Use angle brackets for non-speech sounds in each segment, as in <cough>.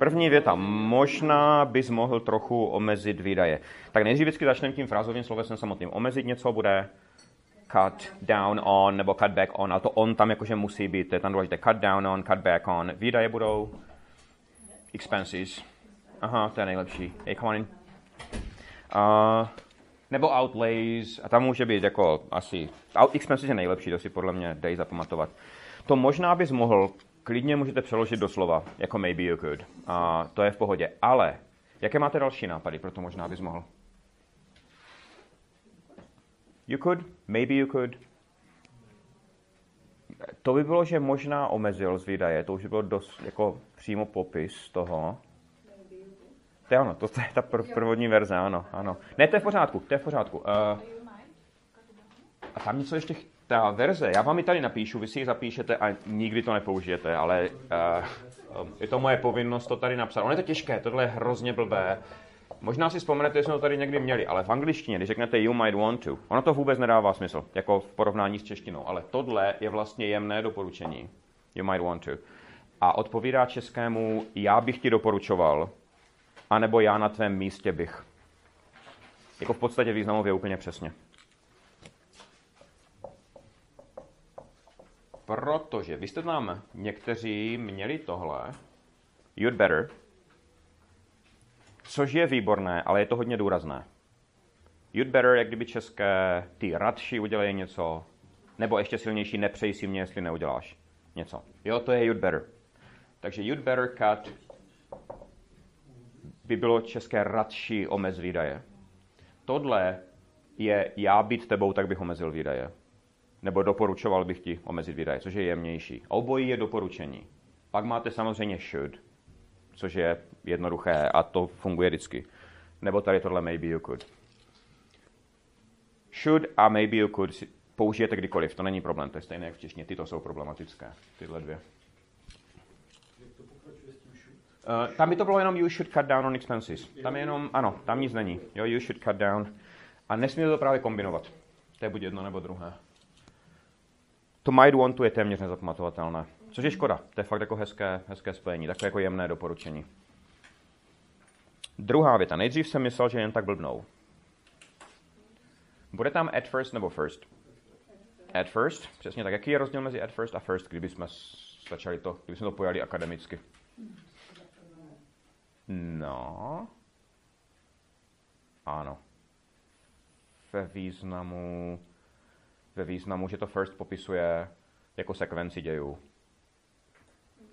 První věta. Možná bys mohl trochu omezit výdaje. Tak nejdřív vždycky začneme tím frázovým slovesem samotným. Omezit něco bude cut down on nebo cut back on, ale to on tam jakože musí být, to je tam důležité. Cut down on, cut back on. Výdaje budou expenses. Aha, to je nejlepší. Hey, come on in. Uh, nebo outlays, a tam může být jako asi, out expenses je nejlepší, to si podle mě dej zapamatovat. To možná bys mohl, klidně můžete přeložit do slova, jako maybe you could. A to je v pohodě. Ale, jaké máte další nápady, proto možná bys mohl? You could, maybe you could. To by bylo, že možná omezil z výdaje, to už by bylo dost jako přímo popis toho. To je ono, to, to je ta pr- prvodní verze, ano, ano. Ne, to je v pořádku, to je v pořádku. Uh, a tam něco ještě, ta verze, já vám ji tady napíšu, vy si ji zapíšete a nikdy to nepoužijete, ale uh, je to moje povinnost to tady napsat. Ono je to těžké, tohle je hrozně blbé. Možná si vzpomenete, že jsme to tady někdy měli, ale v angličtině, když řeknete you might want to, ono to vůbec nedává smysl, jako v porovnání s češtinou, ale tohle je vlastně jemné doporučení. You might want to. A odpovídá českému, já bych ti doporučoval, anebo já na tvém místě bych. Jako v podstatě významově úplně přesně. Protože vy jste tam někteří měli tohle, you'd better, což je výborné, ale je to hodně důrazné. You'd better, jak kdyby české, ty radši udělej něco, nebo ještě silnější, nepřej si mě, jestli neuděláš něco. Jo, to je you'd better. Takže you'd better cut by bylo české radši omez výdaje. Tohle je já být tebou, tak bych omezil výdaje. Nebo doporučoval bych ti omezit výdaje, což je jemnější. Obojí je doporučení. Pak máte samozřejmě should, což je jednoduché a to funguje vždycky. Nebo tady tohle maybe you could. Should a maybe you could použijete kdykoliv, to není problém, to je stejné jak v češtině, tyto jsou problematické, tyhle dvě. Uh, tam by to bylo jenom you should cut down on expenses. Tam je jenom, ano, tam nic není. Jo, you should cut down. A nesmí to právě kombinovat. To je buď jedno nebo druhé. To might want to je téměř nezapamatovatelné. Což je škoda. To je fakt jako hezké, hezké spojení. Takové jako jemné doporučení. Druhá věta. Nejdřív jsem myslel, že jen tak blbnou. Bude tam at first nebo first? At first. Přesně tak. Jaký je rozdíl mezi at first a first, kdybychom začali to, kdybychom to pojali akademicky? No. Ano. Ve významu, ve významu, že to first popisuje jako sekvenci dějů.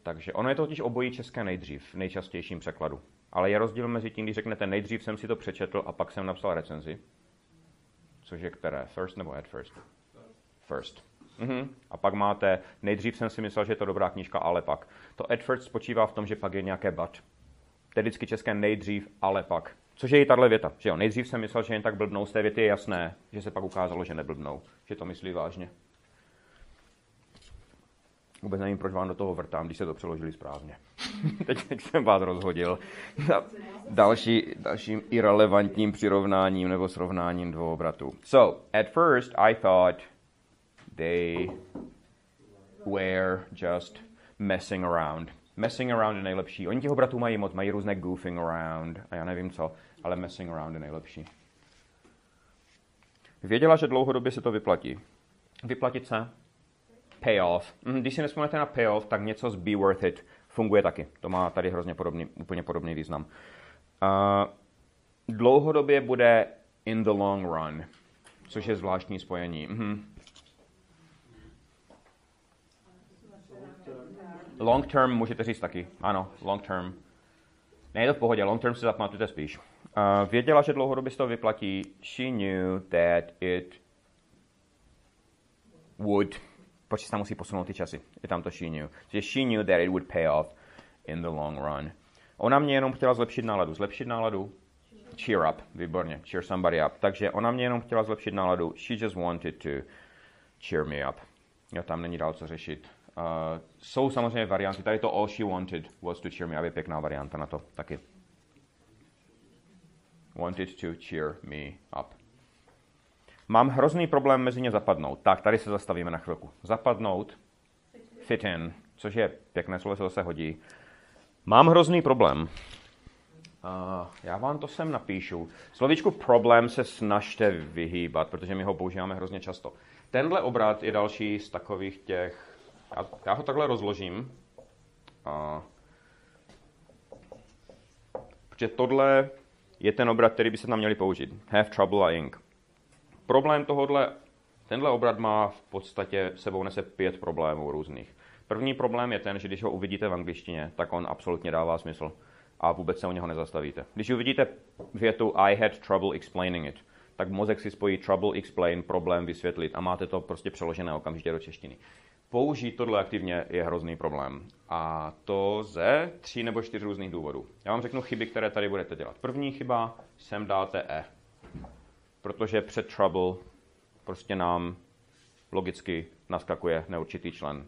Takže ono je to totiž obojí české nejdřív, v nejčastějším překladu. Ale je rozdíl mezi tím, když řeknete nejdřív jsem si to přečetl a pak jsem napsal recenzi. Což je které? First nebo at first? First. Mhm. A pak máte, nejdřív jsem si myslel, že je to dobrá knížka, ale pak. To at first spočívá v tom, že pak je nějaké but. To je vždycky české nejdřív, ale pak. Což je i tahle věta. Že jo, nejdřív jsem myslel, že jen tak blbnou, z té věty je jasné, že se pak ukázalo, že neblbnou. Že to myslí vážně. Vůbec nevím, proč vám do toho vrtám, když se to přeložili správně. <laughs> teď, teď jsem vás rozhodil další, dalším irrelevantním přirovnáním nebo srovnáním dvou obratů. So, at first I thought they were just messing around. Messing around je nejlepší. Oni těch obratů mají moc, mají různé goofing around a já nevím co, ale messing around je nejlepší. Věděla, že dlouhodobě se to vyplatí. Vyplatit se? Payoff. Mhm, když si nespomněte na payoff, tak něco z be worth it funguje taky. To má tady hrozně podobný, úplně podobný význam. Uh, dlouhodobě bude in the long run, což je zvláštní spojení. Mm-hmm. Long term můžete říct taky. Ano, long term. Ne, je to v pohodě, long term si zapamatujte spíš. Uh, věděla, že dlouhodobě se to vyplatí. She knew that it would. Počít tam musí posunout ty časy. Je tam to she knew. Takže she knew that it would pay off in the long run. Ona mě jenom chtěla zlepšit náladu. Zlepšit náladu? Cheer up. Výborně. Cheer somebody up. Takže ona mě jenom chtěla zlepšit náladu. She just wanted to cheer me up. Jo, tam není dál co řešit. Uh, jsou samozřejmě varianty. Tady to all she wanted was to cheer me up je pěkná varianta na to taky. Wanted to cheer me up. Mám hrozný problém mezi ně zapadnout. Tak, tady se zastavíme na chvilku. Zapadnout, fit in, což je pěkné slovo, se zase hodí. Mám hrozný problém. Uh, já vám to sem napíšu. Slovíčku problém se snažte vyhýbat, protože my ho používáme hrozně často. Tenhle obrat je další z takových těch... Já, já ho takhle rozložím. Uh, protože tohle je ten obrat, který by se tam měli použít. Have trouble a ink. Problém tohohle, tenhle obrat má v podstatě sebou nese pět problémů různých. První problém je ten, že když ho uvidíte v angličtině, tak on absolutně dává smysl a vůbec se o něho nezastavíte. Když uvidíte větu I had trouble explaining it, tak mozek si spojí trouble explain, problém vysvětlit a máte to prostě přeložené okamžitě do češtiny. Použít tohle aktivně je hrozný problém. A to ze tří nebo čtyř různých důvodů. Já vám řeknu chyby, které tady budete dělat. První chyba, sem dáte e. Protože před trouble prostě nám logicky naskakuje neurčitý člen.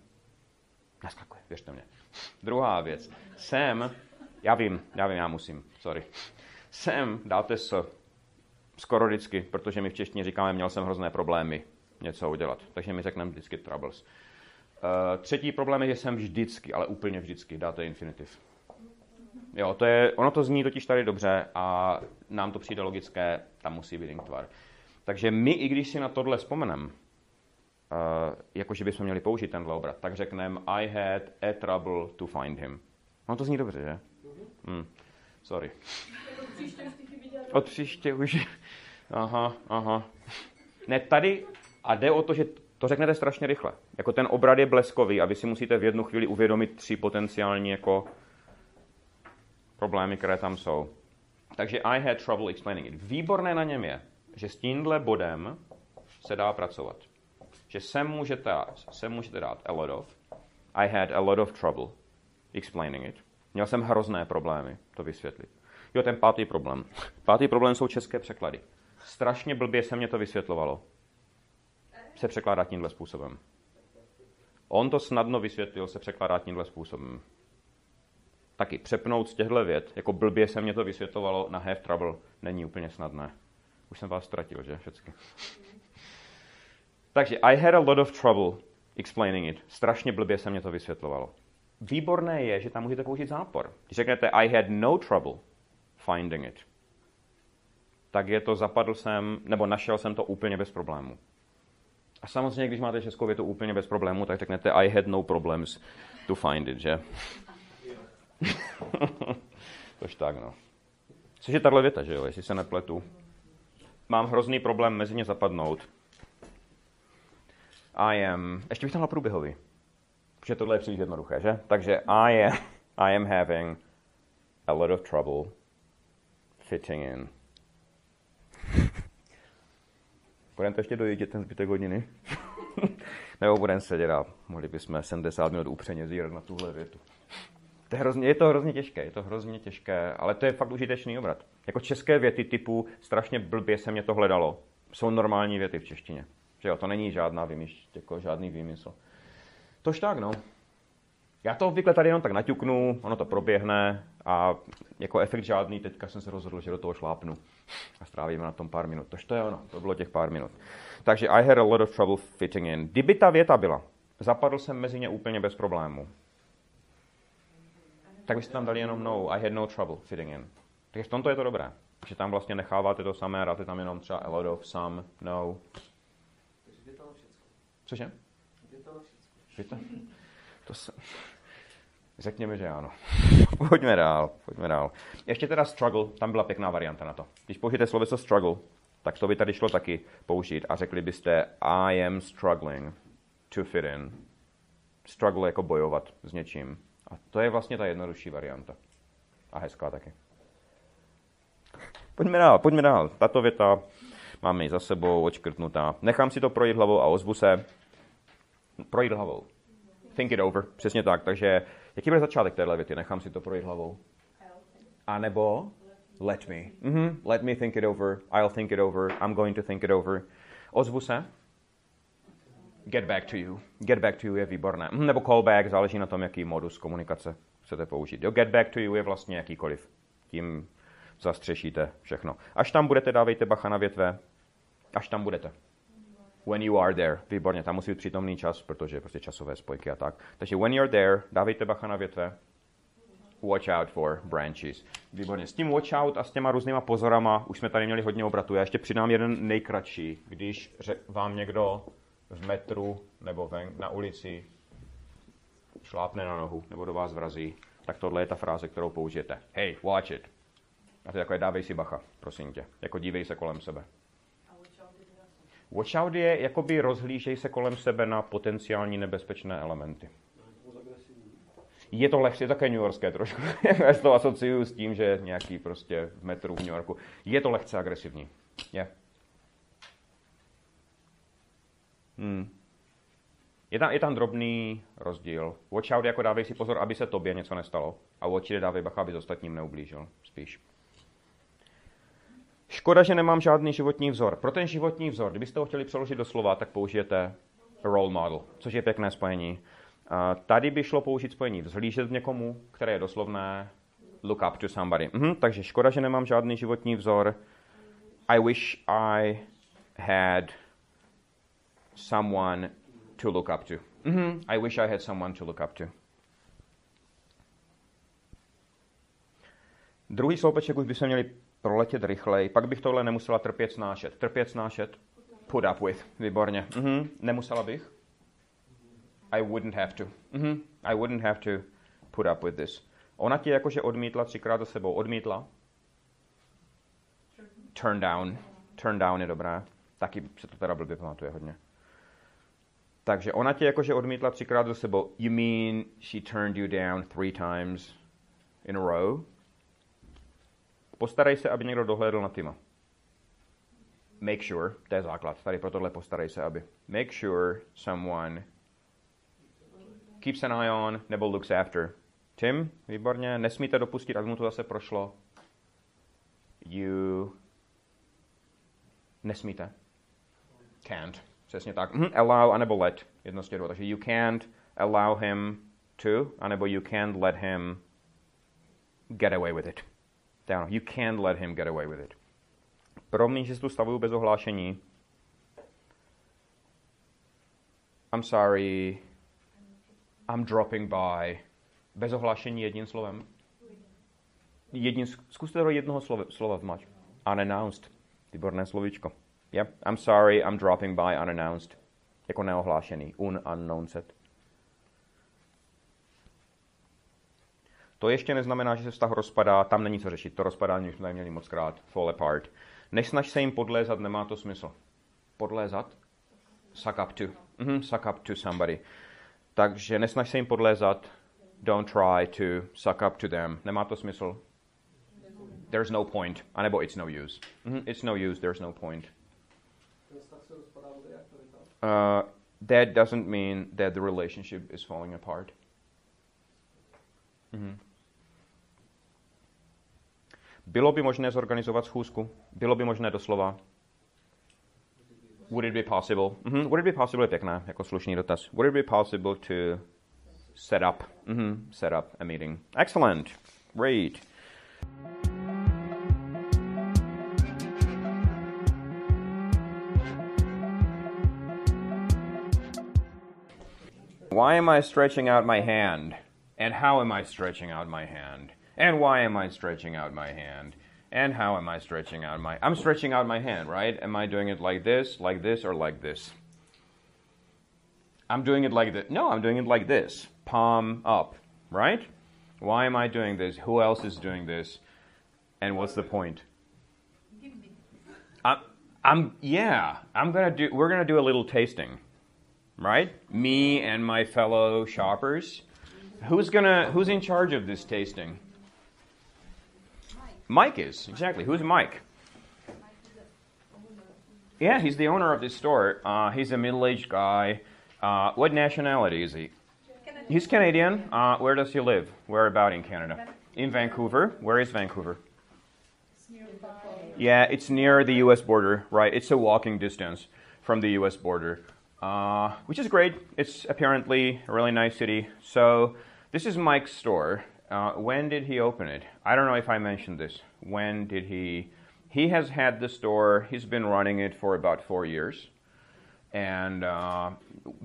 Naskakuje, věřte mě. Druhá věc. Sem, já vím, já vím, já musím, sorry. Sem dáte s skoro vždycky, protože my v češtině říkáme, měl jsem hrozné problémy něco udělat. Takže my řekneme vždycky troubles. Uh, třetí problém je, že jsem vždycky, ale úplně vždycky dáte infinitiv. Jo, to je, ono to zní totiž tady dobře a nám to přijde logické, tam musí být tvar. Takže my, i když si na tohle vzpomeneme, uh, jakože bychom měli použít tenhle obrat, tak řekneme I had a trouble to find him. No to zní dobře, že? Hmm. Sorry. Od příště už. Aha, aha. Ne, tady, a jde o to, že to řeknete strašně rychle. Jako ten obrat je bleskový a vy si musíte v jednu chvíli uvědomit tři potenciální jako problémy, které tam jsou. Takže I had trouble explaining it. Výborné na něm je, že s tímhle bodem se dá pracovat. Že sem můžete, sem můžete dát a lot of. I had a lot of trouble explaining it. Měl jsem hrozné problémy to vysvětlit. Jo, ten pátý problém. Pátý problém jsou české překlady. Strašně blbě se mě to vysvětlovalo. Se překládá tímhle způsobem. On to snadno vysvětlil, se překládá tímhle způsobem. Taky přepnout z těchto věd, jako blbě se mě to vysvětlovalo na have trouble, není úplně snadné. Už jsem vás ztratil, že? Všecky. Takže I had a lot of trouble explaining it. Strašně blbě se mě to vysvětlovalo. Výborné je, že tam můžete použít zápor. Když řeknete I had no trouble finding it, tak je to zapadl jsem, nebo našel jsem to úplně bez problémů. A samozřejmě, když máte českou větu úplně bez problémů, tak řeknete I had no problems to find it, že? <laughs> Tož tak, no. Což je tahle věta, že jo, jestli se nepletu. Mám hrozný problém mezi ně zapadnout. I am... Ještě bych tam na průběhový. Protože tohle je příliš jednoduché, že? Takže I am, I am having a lot of trouble fitting in. Budeme to ještě dojít ten zbytek hodiny? <laughs> Nebo budeme sedět a mohli bychom 70 minut upřeně zírat na tuhle větu. To je, hrozně, je to hrozně těžké, je to hrozně těžké, ale to je fakt užitečný obrat. Jako české věty typu strašně blbě se mě to hledalo, jsou normální věty v češtině. Že jo, to není žádná vymyš, jako žádný výmysl. Tož tak, no. Já to obvykle tady jenom tak naťuknu, ono to proběhne a jako efekt žádný, teďka jsem se rozhodl, že do toho šlápnu a strávíme na tom pár minut. Tož to je ono, to bylo těch pár minut. Takže I had a lot of trouble fitting in. Kdyby ta věta byla, zapadl jsem mezi ně úplně bez problému, tak byste tam dali jenom no, I had no trouble fitting in. Takže v tomto je to dobré, že tam vlastně necháváte to samé dáte tam jenom třeba a lot of, some, no. Cože? Víte? To se... Řekněme, že ano. <laughs> pojďme dál, pojďme dál. Ještě teda struggle, tam byla pěkná varianta na to. Když použijete sloveso struggle, tak to by tady šlo taky použít a řekli byste I am struggling to fit in. Struggle jako bojovat s něčím. A to je vlastně ta jednodušší varianta. A hezká taky. Pojďme dál, pojďme dál. Tato věta máme ji za sebou očkrtnutá. Nechám si to projít hlavou a ozvu se. Projít hlavou. Think it over. Přesně tak. Takže jaký bude začátek téhle věty? Nechám si to projít hlavou. A nebo let me. Mm-hmm. Let me think it over. I'll think it over. I'm going to think it over. Ozvu se. Get back to you. Get back to you je výborné. Mhm, nebo call back, záleží na tom, jaký modus komunikace chcete použít. Jo, get back to you je vlastně jakýkoliv. Tím zastřešíte všechno. Až tam budete, dávejte bacha na větve. Až tam budete. When you are there. Výborně, tam musí být přítomný čas, protože prostě časové spojky a tak. Takže when you're there, dávejte bacha na větve. Watch out for branches. Výborně. S tím watch out a s těma různýma pozorama už jsme tady měli hodně obratů. Já ještě přidám jeden nejkratší. Když vám někdo v metru nebo ven, na ulici šlápne na nohu nebo do vás vrazí, tak tohle je ta fráze, kterou použijete. Hey, watch it. A to je je dávej si bacha, prosím tě. Jako dívej se kolem sebe. Watch out je jakoby rozhlížej se kolem sebe na potenciální nebezpečné elementy. Je to lehčí, také New Yorkské trošku. <laughs> Já to asociuju s tím, že je nějaký prostě v metru v New Yorku. Je to lehce agresivní. Je. Hmm. Je tam, je tam drobný rozdíl. Watch out jako dávej si pozor, aby se tobě něco nestalo. A watch it dávej bacha, aby ostatním neublížil. Spíš. Škoda, že nemám žádný životní vzor. Pro ten životní vzor, kdybyste ho chtěli přeložit do slova, tak použijete role model, což je pěkné spojení. Tady by šlo použít spojení vzhlížet v někomu, které je doslovné look up to somebody. Mhm, takže škoda, že nemám žádný životní vzor. I wish I had someone to look up to. Mhm, I wish I had someone to look up to. Druhý sloupeček už by se měli proletět rychleji, pak bych tohle nemusela trpět snášet. Trpět snášet, put up with, výborně. Mhm, nemusela bych. I wouldn't have to. Mm-hmm. I wouldn't have to put up with this. Ona ti jakože odmítla třikrát za sebou. Odmítla. Turn down. Turn down je dobré. Taky se to teda blbě pamatuje hodně. Takže ona tě jakože odmítla třikrát za sebou. You mean she turned you down three times in a row? Postarej se, aby někdo dohlédl na Tima. Make sure, to je základ. Tady pro tohle postarej se, aby. Make sure someone keeps an eye on nebo looks after. Tim, výborně, nesmíte dopustit, aby mu to zase prošlo. You nesmíte. Can't. Přesně tak. Mm, allow anebo let. Jedno z těch Takže you can't allow him to, anebo you can't let him get away with it. Down. You can't let him get away with it. Promiň, že tu stavuju bez ohlášení. I'm sorry, I'm dropping by. Bez ohlášení jedním slovem. Jedním, zkuste to jednoho slova, slova vmač. Unannounced. Výborné slovíčko. Yep. I'm sorry, I'm dropping by unannounced. Jako neohlášený. Unannounced. To ještě neznamená, že se vztah rozpadá, tam není co řešit. To rozpadání už jsme měli moc krát. Fall apart. Nesnaž se jim podlézat, nemá to smysl. Podlézat? Suck up to. Mm-hmm, suck up to somebody. Takže nesnaž se jim podlézat. Don't try to suck up to them. Nemá to smysl. There's no point. A nebo it's no use. Mm-hmm, it's no use, there's no point. Uh, that doesn't mean that the relationship is falling apart. Mm-hmm. Bylo by možné zorganizovat schůzku? Bylo by možné doslova? Would it be possible? Mm-hmm. Would it be possible je pěkné, jako slušný dotaz. Would it be possible to set up, mm-hmm, set up a meeting? Excellent. Great. Why am I stretching out my hand? And how am I stretching out my hand? And why am I stretching out my hand? And how am I stretching out my I'm stretching out my hand, right? Am I doing it like this, like this, or like this? I'm doing it like this. No, I'm doing it like this. Palm up, right? Why am I doing this? Who else is doing this? And what's the point? I'm, I'm yeah, I'm gonna do we're gonna do a little tasting. Right? Me and my fellow shoppers. Who's gonna who's in charge of this tasting? Mike is, exactly. Who's Mike? Yeah, he's the owner of this store. Uh, he's a middle aged guy. Uh, what nationality is he? Canadian. He's Canadian. Uh, where does he live? Where about in Canada? In Vancouver. Where is Vancouver? Yeah, it's near the US border, right? It's a walking distance from the US border, uh, which is great. It's apparently a really nice city. So, this is Mike's store. Uh, when did he open it? I don't know if I mentioned this. When did he? He has had the store. He's been running it for about four years, and uh,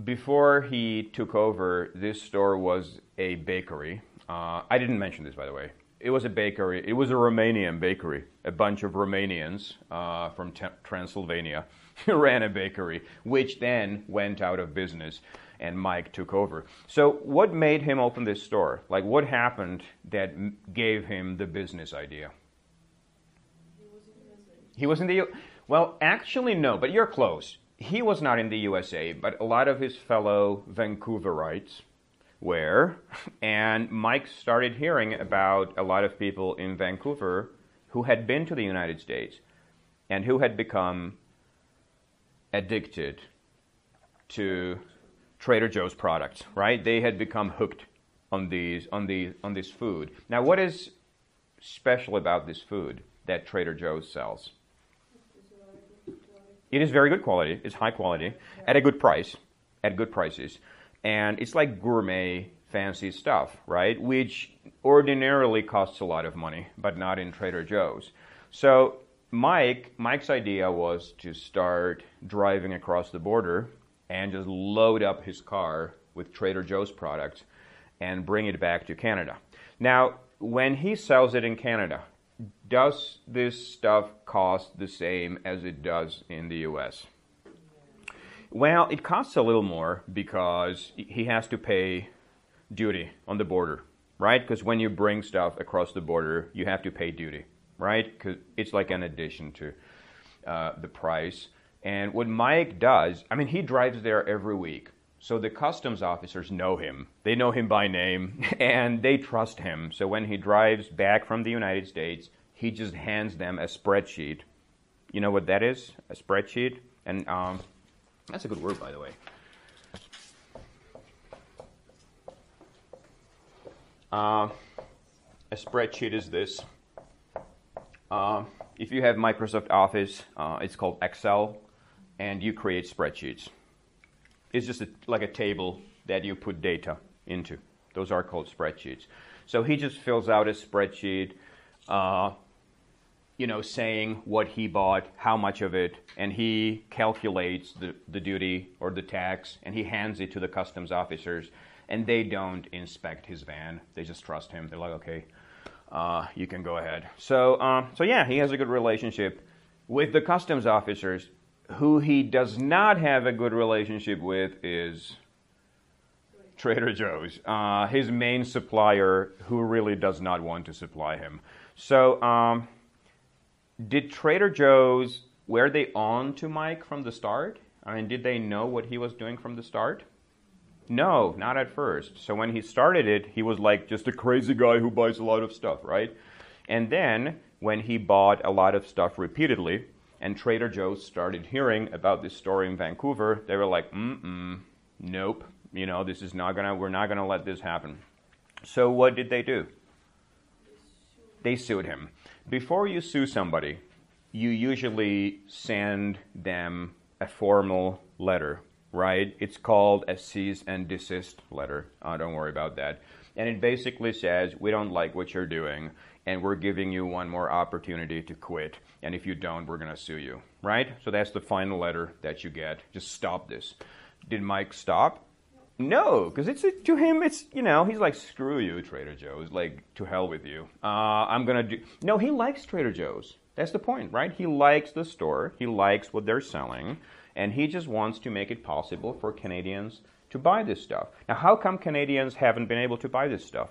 before he took over, this store was a bakery. Uh, I didn't mention this, by the way. It was a bakery. It was a Romanian bakery. A bunch of Romanians uh, from T- Transylvania <laughs> ran a bakery, which then went out of business, and Mike took over. So, what made him open this store? Like, what happened that gave him the business idea? He was in the U- well, actually no, but you're close. He was not in the USA, but a lot of his fellow Vancouverites were, and Mike started hearing about a lot of people in Vancouver who had been to the United States and who had become addicted to Trader Joe's products, right? They had become hooked on these on the on this food. Now, what is special about this food that Trader Joe's sells? It is very good quality. It's high quality at a good price, at good prices, and it's like gourmet, fancy stuff, right? Which ordinarily costs a lot of money, but not in Trader Joe's. So Mike, Mike's idea was to start driving across the border and just load up his car with Trader Joe's products and bring it back to Canada. Now, when he sells it in Canada, does this stuff cost the same as it does in the US? Well, it costs a little more because he has to pay duty on the border, right? Because when you bring stuff across the border, you have to pay duty, right? Because it's like an addition to uh, the price. And what Mike does, I mean, he drives there every week. So the customs officers know him. They know him by name <laughs> and they trust him. So when he drives back from the United States, he just hands them a spreadsheet. You know what that is? A spreadsheet? And um, that's a good word, by the way. Uh, a spreadsheet is this. Uh, if you have Microsoft Office, uh, it's called Excel, and you create spreadsheets. It's just a, like a table that you put data into. Those are called spreadsheets. So he just fills out a spreadsheet, uh, you know, saying what he bought, how much of it, and he calculates the, the duty or the tax, and he hands it to the customs officers, and they don't inspect his van. They just trust him. They're like, okay, uh, you can go ahead. So, uh, so yeah, he has a good relationship with the customs officers. Who he does not have a good relationship with is Trader Joe's, uh, his main supplier, who really does not want to supply him. So, um, did Trader Joe's were they on to Mike from the start? I mean, did they know what he was doing from the start? No, not at first. So when he started it, he was like just a crazy guy who buys a lot of stuff, right? And then when he bought a lot of stuff repeatedly, and Trader Joe's started hearing about this story in Vancouver, they were like, mm-mm, nope, you know, this is not gonna, we're not gonna let this happen. So what did they do? They sued him. Before you sue somebody, you usually send them a formal letter, right? It's called a cease and desist letter. Uh, don't worry about that. And it basically says, we don't like what you're doing, and we're giving you one more opportunity to quit. And if you don't, we're going to sue you, right? So that's the final letter that you get. Just stop this. Did Mike stop? No, because it's to him. It's you know he's like screw you, Trader Joe's. Like to hell with you. Uh, I'm gonna do. No, he likes Trader Joe's. That's the point, right? He likes the store. He likes what they're selling, and he just wants to make it possible for Canadians to buy this stuff. Now, how come Canadians haven't been able to buy this stuff?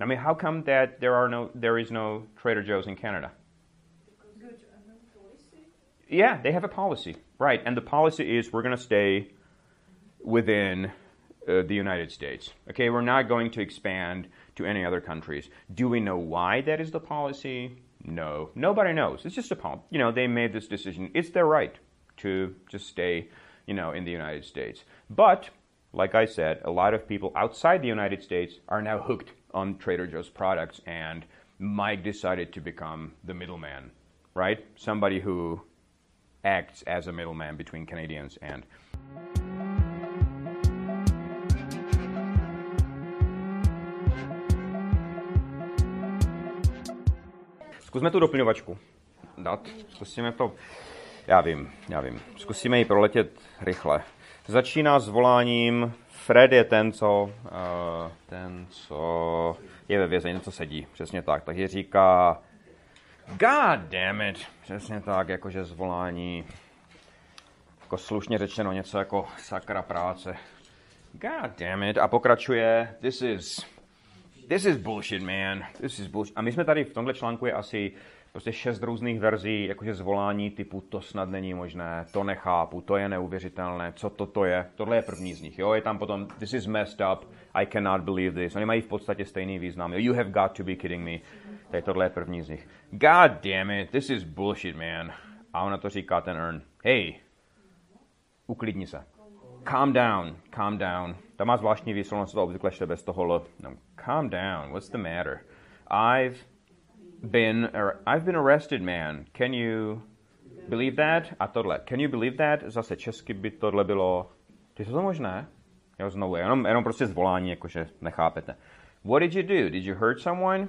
I mean, how come that there are no there is no Trader Joe's in Canada? Yeah, they have a policy, right? And the policy is we're going to stay within uh, the United States. Okay, we're not going to expand to any other countries. Do we know why that is the policy? No, nobody knows. It's just a policy. You know, they made this decision. It's their right to just stay, you know, in the United States. But like I said, a lot of people outside the United States are now hooked on Trader Joe's products, and Mike decided to become the middleman, right? Somebody who acts as a middleman between Canadians and Zkusme tu doplňovačku dát. Zkusíme to. Já vím, já vím. Zkusíme ji proletět rychle. Začíná s voláním Fred je ten, co, uh, ten, co je ve vězení, co sedí. Přesně tak. Takže říká, God damn it. Přesně tak, jakože zvolání, jako slušně řečeno něco jako sakra práce. God damn it. A pokračuje, this is, this is bullshit, man. This is bullshit. A my jsme tady v tomhle článku je asi prostě šest různých verzí, jakože zvolání typu to snad není možné, to nechápu, to je neuvěřitelné, co to to je. Tohle je první z nich, jo. Je tam potom this is messed up, I cannot believe this. Oni mají v podstatě stejný význam. You have got to be kidding me. Tady tohle je první z nich. God damn it, this is bullshit, man. A ona to říká ten Ern. Hey, uklidni se. Calm down, calm down. Ta má zvláštní výslovnost, to obvykle čte bez toho. No, calm down, what's the matter? I've been, I've been arrested, man. Can you believe that? A tohle. Can you believe that? Zase česky by tohle bylo, je to možné? Jo, znovu, jenom, jenom prostě zvolání, jakože nechápete. What did you do? Did you hurt someone?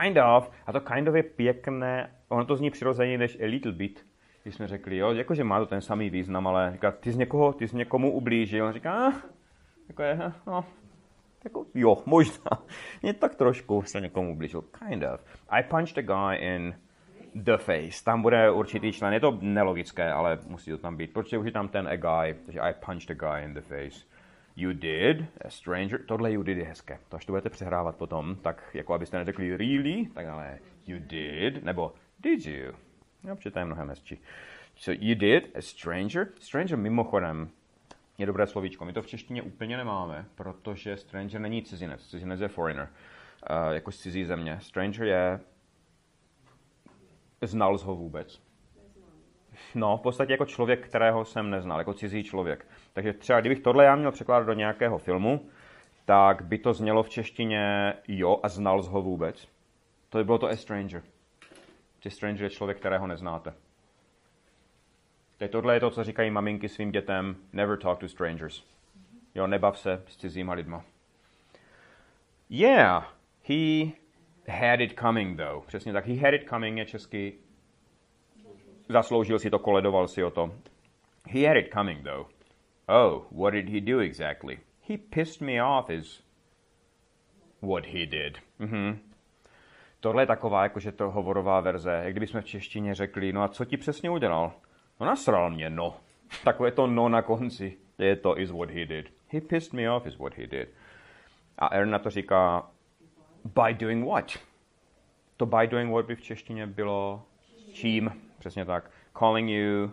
Kind of. A to kind of je pěkné, ono to zní přirozeně než a little bit, když jsme řekli, jo, jakože má to ten samý význam, ale říká, ty z někoho, ty z někomu ublížil. On říká, ah, jako je, no, jako, jo, <laughs> možná. Mě tak trošku se někomu ublížil. Kind of. I punched a guy in the face. Tam bude určitý člen. Je to nelogické, ale musí to tam být. Protože už je tam ten a guy, takže I punched a guy in the face. You did, a stranger. Tohle you did je hezké. To až to budete přehrávat potom, tak jako abyste neřekli really, tak ale you did, nebo did you. No, protože to je mnohem hezčí. So you did, a stranger. Stranger mimochodem je dobré slovíčko. My to v češtině úplně nemáme, protože stranger není cizinec. Cizinec je foreigner, uh, jako z cizí země. Stranger je znal ho vůbec. No, v podstatě jako člověk, kterého jsem neznal, jako cizí člověk. Takže třeba kdybych tohle já měl překládat do nějakého filmu, tak by to znělo v češtině jo a znal ho vůbec. To by bylo to a stranger. Že stranger je člověk, kterého neznáte. Teď tohle je to, co říkají maminky svým dětem, never talk to strangers. Jo, nebav se s cizíma lidma. Yeah, he had it coming though. Přesně tak, he had it coming je česky zasloužil si to, koledoval si o to. He had it coming though. Oh, what did he do exactly? He pissed me off is what he did. Mm-hmm. Tohle je taková, jakože to hovorová verze, jak kdybychom v češtině řekli, no a co ti přesně udělal? No nasral mě, no. Takové to no na konci. Je to is what he did. He pissed me off is what he did. A Erna to říká by doing what? To by doing what by v češtině bylo čím? Přesně tak. Calling you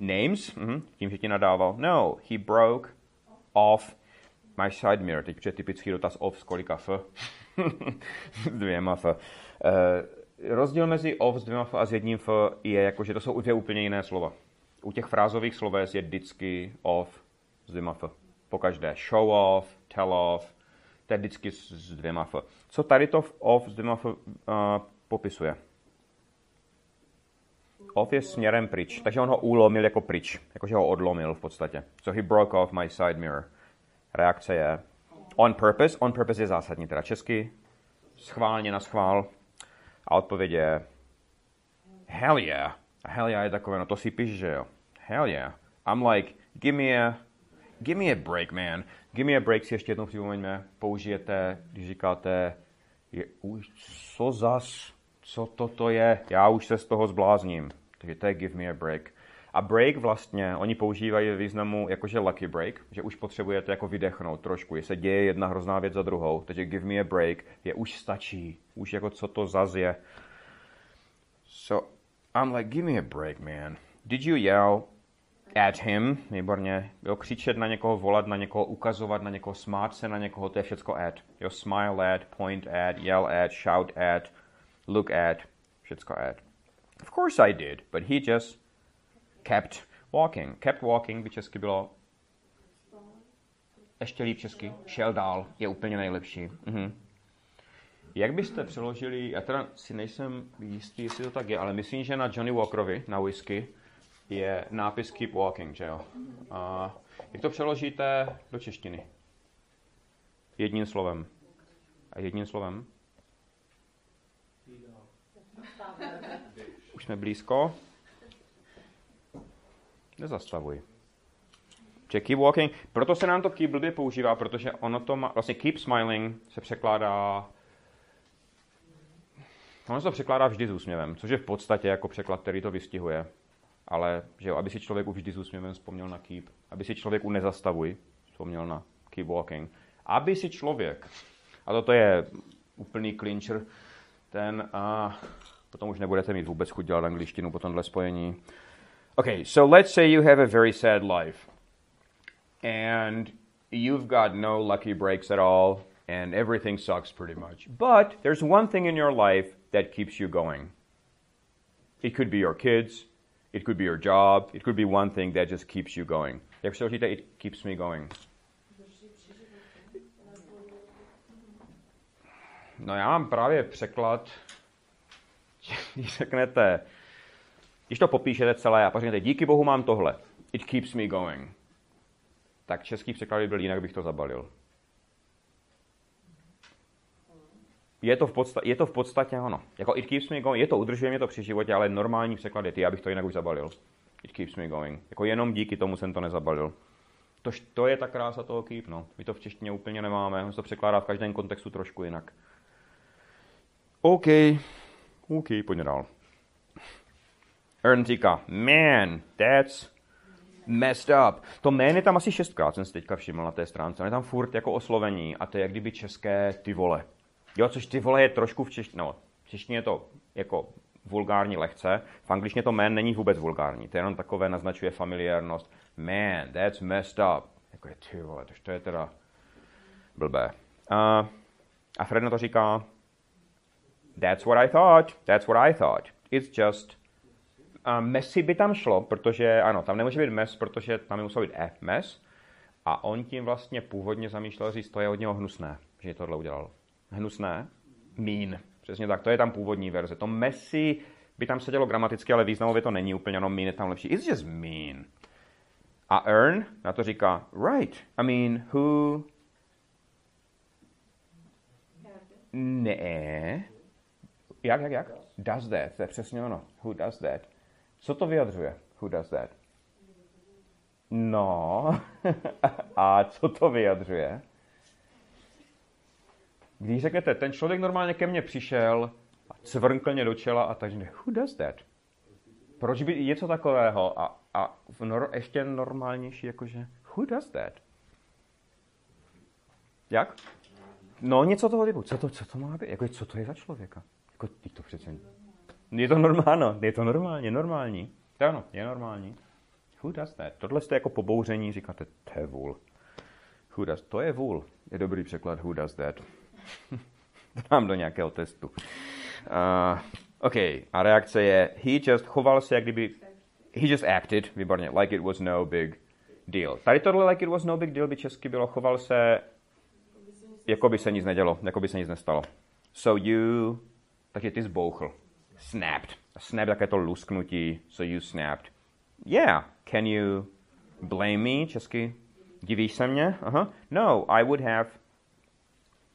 names? Mm-hmm. Tím, že ti nadával. No, he broke off my side mirror. Teď je typický dotaz off z kolika f? <laughs> dvěma f. Uh, rozdíl mezi off s dvěma f a s jedním f je jako, že to jsou dvě úplně jiné slova. U těch frázových sloves je vždycky off s dvěma f. Pokaždé show off, tell off, to je vždycky s dvěma f. Co tady to off s dvěma f uh, popisuje? Off je směrem pryč, takže on ho ulomil jako pryč, jakože ho odlomil v podstatě. So he broke off my side mirror. Reakce je on purpose, on purpose je zásadní, teda česky, schválně na schvál, a odpověď je hell yeah. A hell yeah je takové, no to si píš, že jo. Hell yeah. I'm like, give me a, give me a break, man. Give me a break si ještě jednou připomeňme. Použijete, když říkáte, je, už, co zas, co toto je, já už se z toho zblázním. Takže to je give me a break. A break vlastně, oni používají významu jakože lucky break, že už potřebujete jako vydechnout trošku, je se děje jedna hrozná věc za druhou, takže give me a break je už stačí, už jako co to zas je. So I'm like, give me a break, man. Did you yell at him? Výborně. Jo, křičet na někoho, volat na někoho, ukazovat na někoho, smát se na někoho, to je všecko at. Jo, smile at, point at, yell at, shout at, look at, všecko at. Of course I did, but he just kept walking. Kept walking by česky bylo ještě líp česky. Šel dál je úplně nejlepší. Mhm. Jak byste přeložili, já teda si nejsem jistý, jestli to tak je, ale myslím, že na Johnny Walkerovi, na whisky, je nápis Keep Walking, že jo? A jak to přeložíte do češtiny? Jedním slovem. A jedním slovem? Už jsme blízko. Nezastavuj. Že keep walking, proto se nám to keep blbě používá, protože ono to má, vlastně keep smiling se překládá Ono se to překládá vždy s úsměvem, což je v podstatě jako překlad, který to vystihuje. Ale, že jo, aby si člověk vždy s úsměvem vzpomněl na keep. Aby si člověk u nezastavuj vzpomněl na keep walking. Aby si člověk, a toto je úplný clincher, ten a potom už nebudete mít vůbec chuť dělat angličtinu po tomhle spojení. Okay, so let's say you have a very sad life. And you've got no lucky breaks at all, and everything sucks pretty much. But there's one thing in your life that keeps you going. It could be your kids, it could be your job, it could be one thing that just keeps you going. It keeps me going? No já mám právě překlad, když řeknete, když to popíšete celé a pak řeknete, díky bohu mám tohle, it keeps me going, tak český překlad by byl jinak, bych to zabalil. je to, v podstatě, je to v podstatě ono. Jako it keeps me going, je to, udržuje mě to při životě, ale normální překlad je ty, abych to jinak už zabalil. It keeps me going. Jako jenom díky tomu jsem to nezabalil. To, to je ta krása toho keep, no. My to v češtině úplně nemáme, on se to překládá v každém kontextu trošku jinak. OK, OK, pojďme dál. Ern říká, man, that's messed up. To man je tam asi šestkrát, jsem si teďka všiml na té stránce. On je tam furt jako oslovení a to je jak kdyby české ty vole. Jo, což ty vole je trošku v češtině, no, v češtině je to jako vulgární lehce, v angličtině to man není vůbec vulgární, to je jenom takové naznačuje familiárnost. Man, that's messed up. Jako je ty vole, tož to je teda blbé. Uh, a Fred na to říká, that's what I thought, that's what I thought. It's just uh, messy by tam šlo, protože ano, tam nemůže být mess, protože tam musel být F, mess. A on tím vlastně původně zamýšlel říct, to je od něho hnusné, že tohle udělal hnusné, mean. Přesně tak, to je tam původní verze. To messy by tam sedělo gramaticky, ale významově to není úplně, no mean je tam lepší. It's just mean. A earn na to říká, right, I mean, who... Ne. Jak, jak, jak? Does that, to je přesně ono. Who does that? Co to vyjadřuje? Who does that? No. <laughs> A co to vyjadřuje? Když řeknete, ten člověk normálně ke mně přišel a cvrnkl mě do čela a takže who does that? Proč by něco takového a, a v nor, ještě normálnější, jakože who does that? Jak? No něco toho typu. Co to, co to má být? Jako, co to je za člověka? Jako, ty to přece... Je to normálně, je to normálně, normální. To ano, je normální. Who does that? Tohle jste jako pobouření, říkáte, to je vůl. Who does, to je vůl. Je dobrý překlad, who does that. <laughs> Dám do nějakého testu. Uh, OK, a reakce je, he just choval se, jak kdyby, he just acted, výborně, like it was no big deal. Tady tohle like it was no big deal by česky bylo, choval se, jako by se nic nedělo, jako by se nic nestalo. So you, takže ty zbouchl, snapped. Snap také to lusknutí, so you snapped. Yeah, can you blame me, česky? Divíš se mě? Uh-huh. No, I would have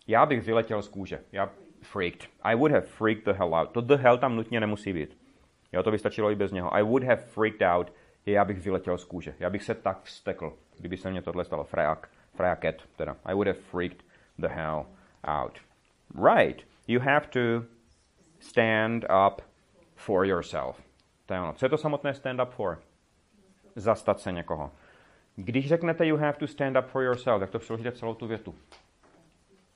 já bych vyletěl z kůže. Já freaked. I would have freaked the hell out. To the hell tam nutně nemusí být. Jo, to by stačilo i bez něho. I would have freaked out. Já bych vyletěl z kůže. Já bych se tak vstekl, kdyby se mně tohle stalo. Frejak. Frejaket, teda. I would have freaked the hell out. Right. You have to stand up for yourself. To je ono. Co je to samotné stand up for? Zastat se někoho. Když řeknete you have to stand up for yourself, tak to přeložíte celou tu větu.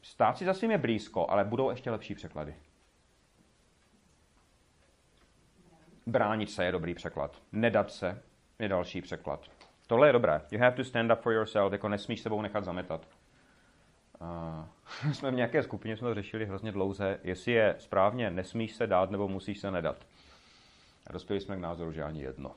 Stát si za svým je blízko, ale budou ještě lepší překlady. Bránit se je dobrý překlad. Nedat se je další překlad. Tohle je dobré. You have to stand up for yourself, jako nesmíš sebou nechat zametat. Uh, <laughs> jsme v nějaké skupině, jsme to řešili hrozně dlouze, jestli je správně nesmíš se dát nebo musíš se nedat. A dospěli jsme k názoru, že ani jedno.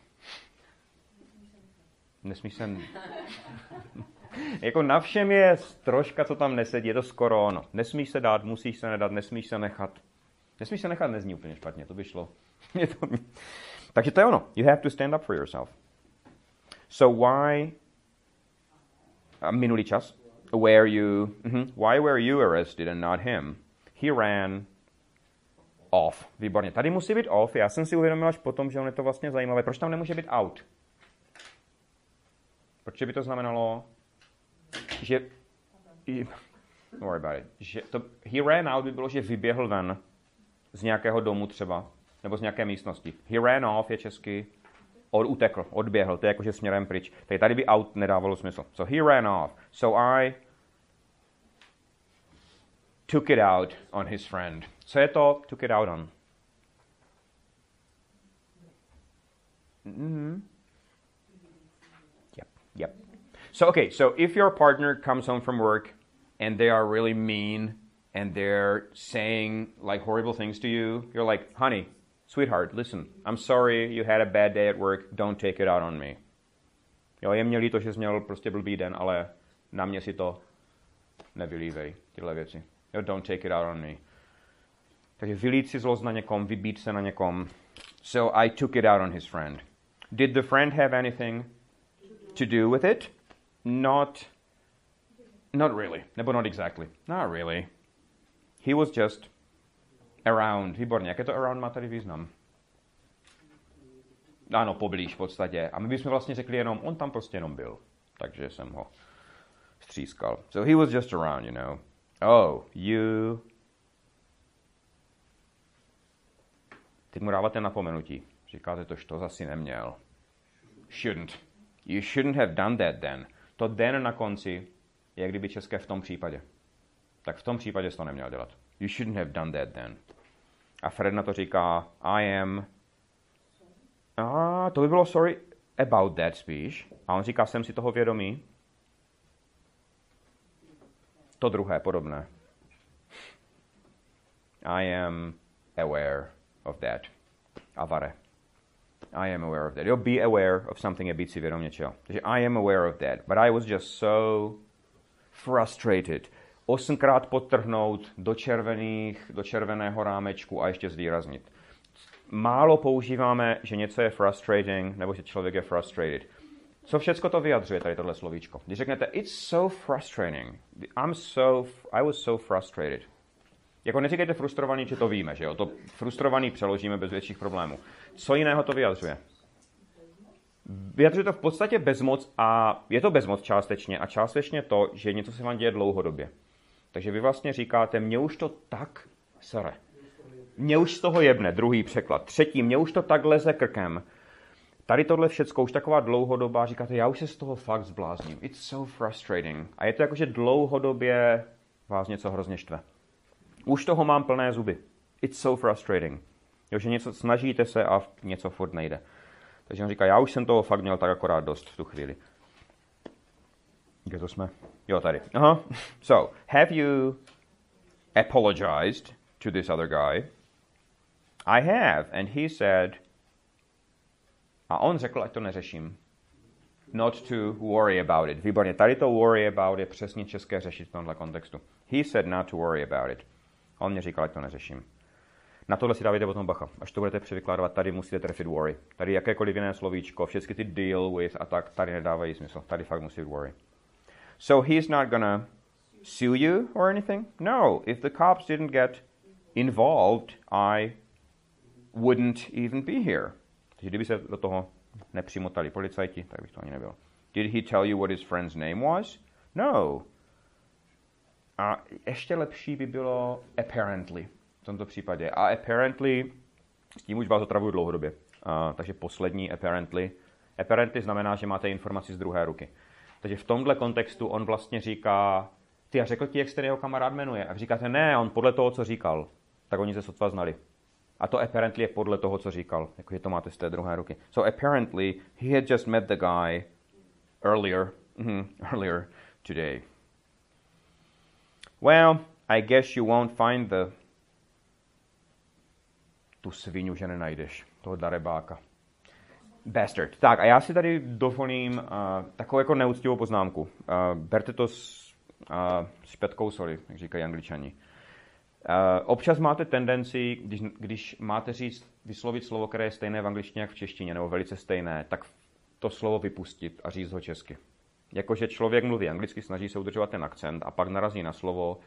Nesmíš se... <laughs> jako na všem je troška, co tam nesedí, je to skoro ono. Nesmíš se dát, musíš se nedat, nesmíš se nechat. Nesmíš se nechat nezní úplně špatně, to by šlo. <laughs> to... Takže to je ono. You have to stand up for yourself. So why... A minulý čas. Where you... Mm-hmm. Why were you arrested and not him? He ran off. Výborně. Tady musí být off. Já jsem si uvědomil až potom, že on je to vlastně zajímavé. Proč tam nemůže být out? Určitě by to znamenalo, že... Don't worry about it. Že to, he ran out by bylo, že vyběhl ven z nějakého domu třeba, nebo z nějaké místnosti. He ran off je česky od, utekl, odběhl, to je jakože směrem pryč. Tady, tady by out nedávalo smysl. So he ran off. So I took it out on his friend. Co je to took it out on? Mm-hmm. Yep, yep. So, okay, so if your partner comes home from work and they are really mean and they're saying like horrible things to you, you're like, honey, sweetheart, listen, I'm sorry you had a bad day at work, don't take it out on me. Jo, je mě líto, že jsi měl prostě blbý den, ale na mě si to nevylívej, tyhle věci. Jo, don't take it out on me. Takže vylít si zlost na někom, vybít se na někom. So I took it out on his friend. Did the friend have anything to do with it? Not, not really. Nebo not exactly. Not really. He was just around. Výborně. Jak je to around má tady význam? Ano, poblíž v podstatě. A my bychom vlastně řekli jenom, on tam prostě jenom byl. Takže jsem ho střískal. So he was just around, you know. Oh, you... Teď mu dáváte napomenutí. Říkáte to, že to zase neměl. Shouldn't. You shouldn't have done that then. To den na konci je kdyby české v tom případě. Tak v tom případě jsi to neměl dělat. You shouldn't have done that then. A Fred to říká, I am... A to by bylo sorry about that spíš. A on říká, jsem si toho vědomý. To druhé, podobné. I am aware of that. Avare. I am aware of that. Jo, be aware of something je být si vědom něčeho. I am aware of that. But I was just so frustrated. Osmkrát podtrhnout do červených, do červeného rámečku a ještě zvýraznit. Málo používáme, že něco je frustrating, nebo že člověk je frustrated. Co všechno to vyjadřuje, tady tohle slovíčko? Když řeknete, it's so frustrating, I'm so, I was so frustrated. Jako neříkejte frustrovaný, že to víme, že jo? To frustrovaný přeložíme bez větších problémů. Co jiného to vyjadřuje? Vyjadřuje to v podstatě bezmoc a je to bezmoc částečně a částečně to, že něco se vám děje dlouhodobě. Takže vy vlastně říkáte, mě už to tak sere. Mě už z toho jebne, druhý překlad. Třetí, mě už to tak leze krkem. Tady tohle všecko už taková dlouhodobá, říkáte, já už se z toho fakt zblázním. It's so frustrating. A je to jako, že dlouhodobě vás něco hrozně štve. Už toho mám plné zuby. It's so frustrating. Jo, že něco snažíte se a něco furt nejde. Takže on říká, já už jsem toho fakt měl tak akorát dost v tu chvíli. Kde to jsme? Jo, tady. Aha. So, have you apologized to this other guy? I have. And he said, a on řekl, ať to neřeším. Not to worry about it. Výborně. Tady to worry about je přesně české řešit v tomhle kontextu. He said not to worry about it. On mě říkal, ať to neřeším. Na tohle si dávajte potom bacha. Až to budete převykládovat, tady musíte trefit worry. Tady jakékoliv jiné slovíčko, všechny ty deal with a tak, tady nedávají smysl. Tady fakt musí worry. So he's not gonna sue you or anything? No. If the cops didn't get involved, I wouldn't even be here. Kdyby se do toho nepřimotali policajti, tak bych to ani nebyl. Did he tell you what his friend's name was? No. A ještě lepší by bylo apparently v tomto případě. A apparently, s tím už vás otravuju dlouhodobě. A, takže poslední apparently. Apparently znamená, že máte informaci z druhé ruky. Takže v tomhle kontextu on vlastně říká, ty a řekl ti, jak se ten jeho kamarád jmenuje. A říkáte, ne, on podle toho, co říkal. Tak oni se sotva znali. A to apparently je podle toho, co říkal. Jakože to máte z té druhé ruky. So apparently he had just met the guy earlier, mm, earlier today. Well, I guess you won't find the tu svinu, že nenajdeš, toho darebáka. Bastard. Tak a já si tady dovolím uh, takovou jako neúctivou poznámku. Uh, berte to s, uh, s špetkou soli, jak říkají angličani. Uh, občas máte tendenci, když, když máte říct, vyslovit slovo, které je stejné v angličtině jak v češtině, nebo velice stejné, tak to slovo vypustit a říct ho česky. Jakože člověk mluví anglicky, snaží se udržovat ten akcent a pak narazí na slovo,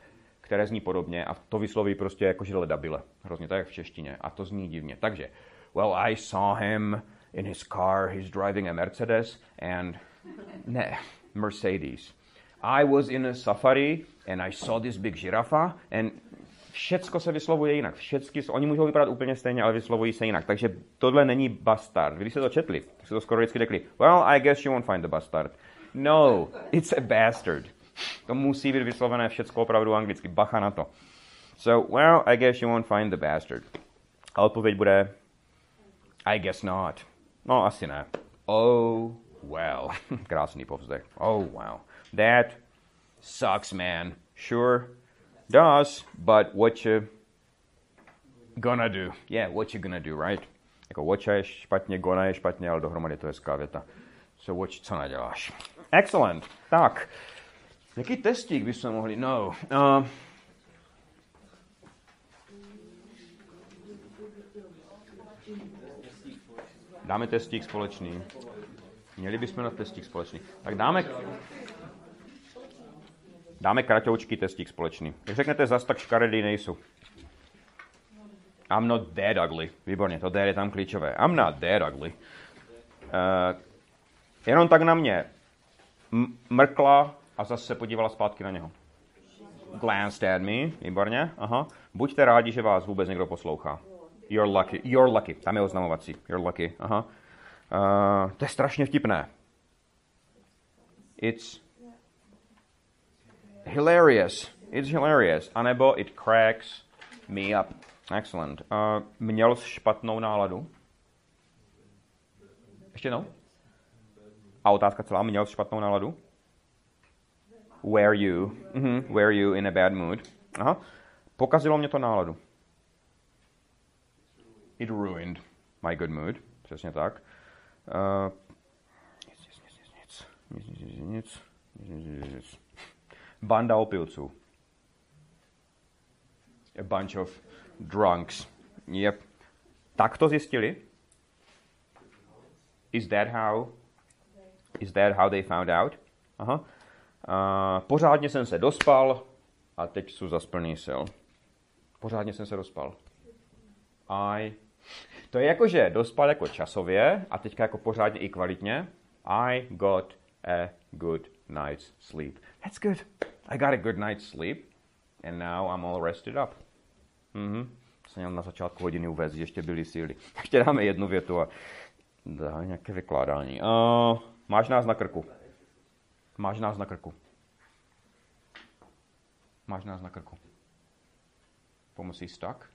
které zní podobně a to vysloví prostě jakože ledabile. Hrozně tak jak v češtině. A to zní divně. Takže, well, I saw him in his car, he's driving a Mercedes and Ne, Mercedes. I was in a safari and I saw this big giraffe and všecko se vyslovuje jinak. Všecky, oni můžou vypadat úplně stejně, ale vyslovují se jinak. Takže tohle není bastard. Když se to četli, tak se to skoro vždycky řekli, well, I guess you won't find the bastard. No, it's a bastard. To musí být vyslovené všecko opravdu anglicky. Bacha na to. So, well, I guess you won't find the bastard. A odpověď bude, I guess not. No, asi ne. Oh, well. <laughs> Krásný povzdech. Oh, wow. That sucks, man. Sure does, but what you gonna do? Yeah, what you gonna do, right? Jako what je špatně, gonna je špatně, ale dohromady to je hezká věta. So what, co naděláš? Excellent. Tak. Jaký testík bychom mohli? No. Uh, dáme testík společný. Měli bychom na testík společný. Tak dáme, dáme kratoučký testík společný. Když řeknete, zas tak škaredý nejsou. I'm not that ugly. Výborně, to there je tam klíčové. I'm not that ugly. Uh, jenom tak na mě mrkla a zase se podívala zpátky na něho. Glanced at me, výborně, aha. Buďte rádi, že vás vůbec někdo poslouchá. You're lucky, you're lucky, tam je oznamovací, you're lucky, aha. Uh, to je strašně vtipné. It's hilarious, it's hilarious. A nebo it cracks me up. Excellent. Uh, měl špatnou náladu? Ještě jednou? A otázka celá, měl špatnou náladu? Were you, mm-hmm, were you in a bad mood? Aha. Pokazilo mě to náladu. It ruined my good mood. Přesně tak. Uh, nic, nic, nic, nic, nic, nic, nic. Banda opilců. A bunch of drunks. Yep. Tak to zjistili? Is that how Is that how they found out? Aha. Uh, pořádně jsem se dospal a teď jsou zas plný sil. Pořádně jsem se dospal. I. To je jako, že dospal jako časově a teďka jako pořádně i kvalitně. I got a good night's sleep. That's good. I got a good night's sleep and now I'm all rested up. Mhm. Jsem měl na začátku hodiny uvést, ještě byly síly. <laughs> Ještě dáme jednu větu a dá nějaké vykládání. Uh, máš nás na krku. Máš nás na krku. Máš nás na krku. Pomocí stuck.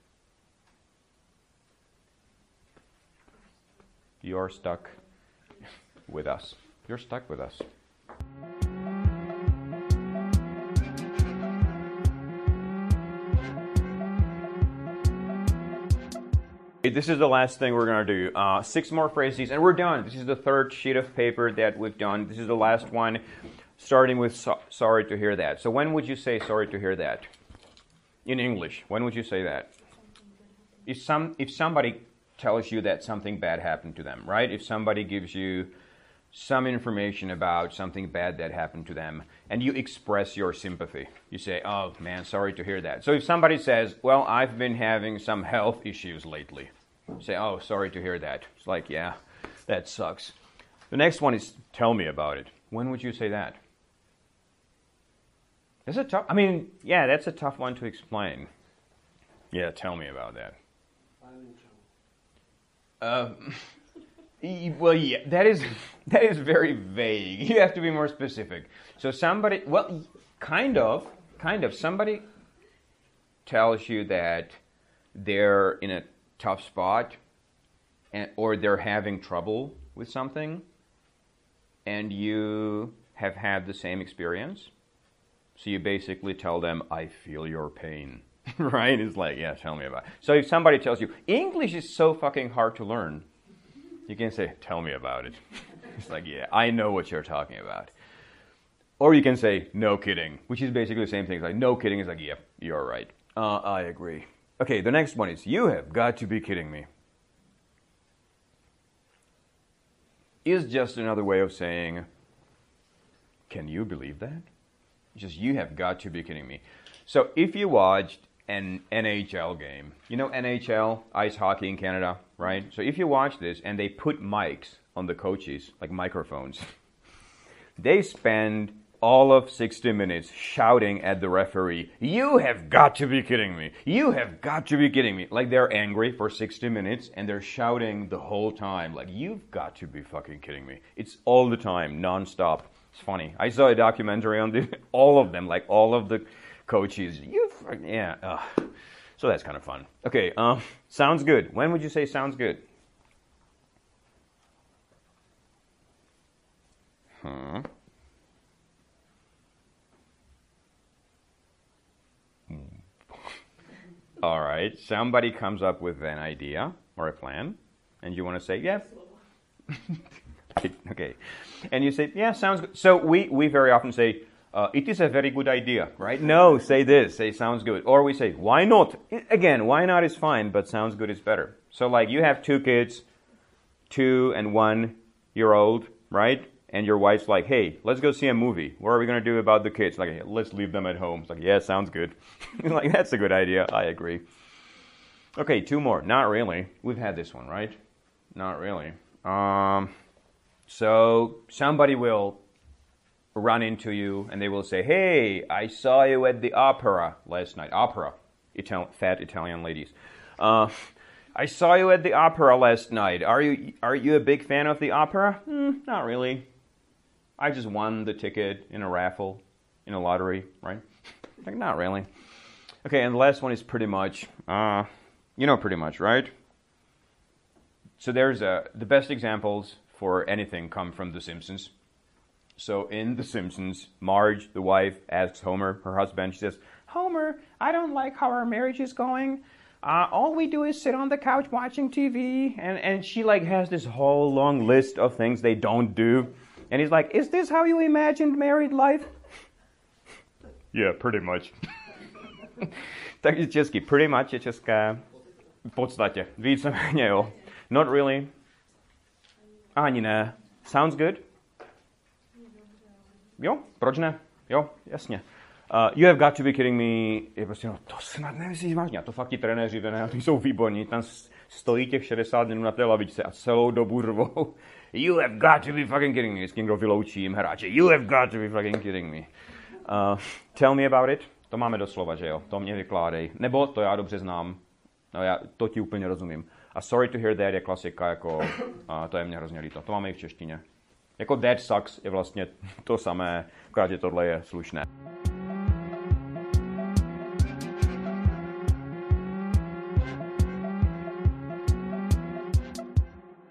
You're stuck with us. You're stuck with us. This is the last thing we're going to do. Uh, six more phrases, and we're done. This is the third sheet of paper that we've done. This is the last one, starting with so- sorry to hear that. So, when would you say sorry to hear that? In English, when would you say that? If, some, if somebody tells you that something bad happened to them, right? If somebody gives you some information about something bad that happened to them and you express your sympathy. You say, Oh man, sorry to hear that. So if somebody says, Well, I've been having some health issues lately, say, Oh, sorry to hear that. It's like, Yeah, that sucks. The next one is, Tell me about it. When would you say that? That's a tough, I mean, yeah, that's a tough one to explain. Yeah, tell me about that. Uh, <laughs> well, yeah, that is <laughs> that is very vague. You have to be more specific. So somebody, well, kind of, kind of, somebody tells you that they're in a tough spot, and, or they're having trouble with something, and you have had the same experience. So you basically tell them, "I feel your pain." <laughs> right? It's like, yeah, tell me about it. So if somebody tells you, English is so fucking hard to learn, you can say, tell me about it. <laughs> it's like, yeah, I know what you're talking about. Or you can say, no kidding, which is basically the same thing. It's like, no kidding is like, yeah, you're right. Uh, I agree. Okay, the next one is, you have got to be kidding me. Is just another way of saying, can you believe that? Just, you have got to be kidding me. So if you watched an NHL game. You know NHL, ice hockey in Canada, right? So if you watch this and they put mics on the coaches, like microphones, <laughs> they spend all of 60 minutes shouting at the referee, You have got to be kidding me! You have got to be kidding me! Like they're angry for 60 minutes and they're shouting the whole time, like, You've got to be fucking kidding me. It's all the time, non-stop. It's funny. I saw a documentary on the, <laughs> all of them, like all of the coaches. You, yeah. Ugh. So that's kind of fun. Okay, um, sounds good. When would you say sounds good? Hmm. All right. Somebody comes up with an idea or a plan, and you want to say, yeah. <laughs> okay. And you say, yeah, sounds good. So we, we very often say, uh, it is a very good idea, right? No, say this, say sounds good. Or we say, why not? Again, why not is fine, but sounds good is better. So, like, you have two kids, two and one year old, right? And your wife's like, hey, let's go see a movie. What are we going to do about the kids? Like, let's leave them at home. It's like, yeah, sounds good. <laughs> like, that's a good idea. I agree. Okay, two more. Not really. We've had this one, right? Not really. Um, so somebody will run into you and they will say, Hey, I saw you at the opera last night. Opera, Ital- fat Italian ladies. Uh, I saw you at the opera last night. Are you are you a big fan of the opera? Mm, not really. I just won the ticket in a raffle, in a lottery, right? <laughs> like, not really. Okay, and the last one is pretty much, uh, you know, pretty much, right? So there's a, the best examples for anything come from The Simpsons. So in The Simpsons, Marge, the wife, asks Homer, her husband, she says, Homer, I don't like how our marriage is going. Uh, all we do is sit on the couch watching TV. And, and she like has this whole long list of things they don't do. And he's like, Is this how you imagined married life? yeah, pretty much. <laughs> Takže česky, pretty much je české v podstatě. Víceméně, jo. Not really. Ani ne. Sounds good? Jo, proč ne? Jo, jasně. Uh, you have got to be kidding me. Je prostě, no to snad nemyslíš vážně. A to fakt ti trenéři, ty <laughs> jsou výborní. Tam stojí těch 60 minut na té lavičce a celou dobu rvou. <laughs> You have got to be fucking kidding me. Vždycky někdo vyloučí jim hráče. You have got to be fucking kidding me. Uh, tell me about it. To máme doslova, že jo? To mě vykládej. Nebo to já dobře znám. No já to ti úplně rozumím. A sorry to hear that je klasika, jako, a to je mě hrozně líto. To máme i v češtině. Jako that sucks je vlastně to samé, akorát je tohle je slušné.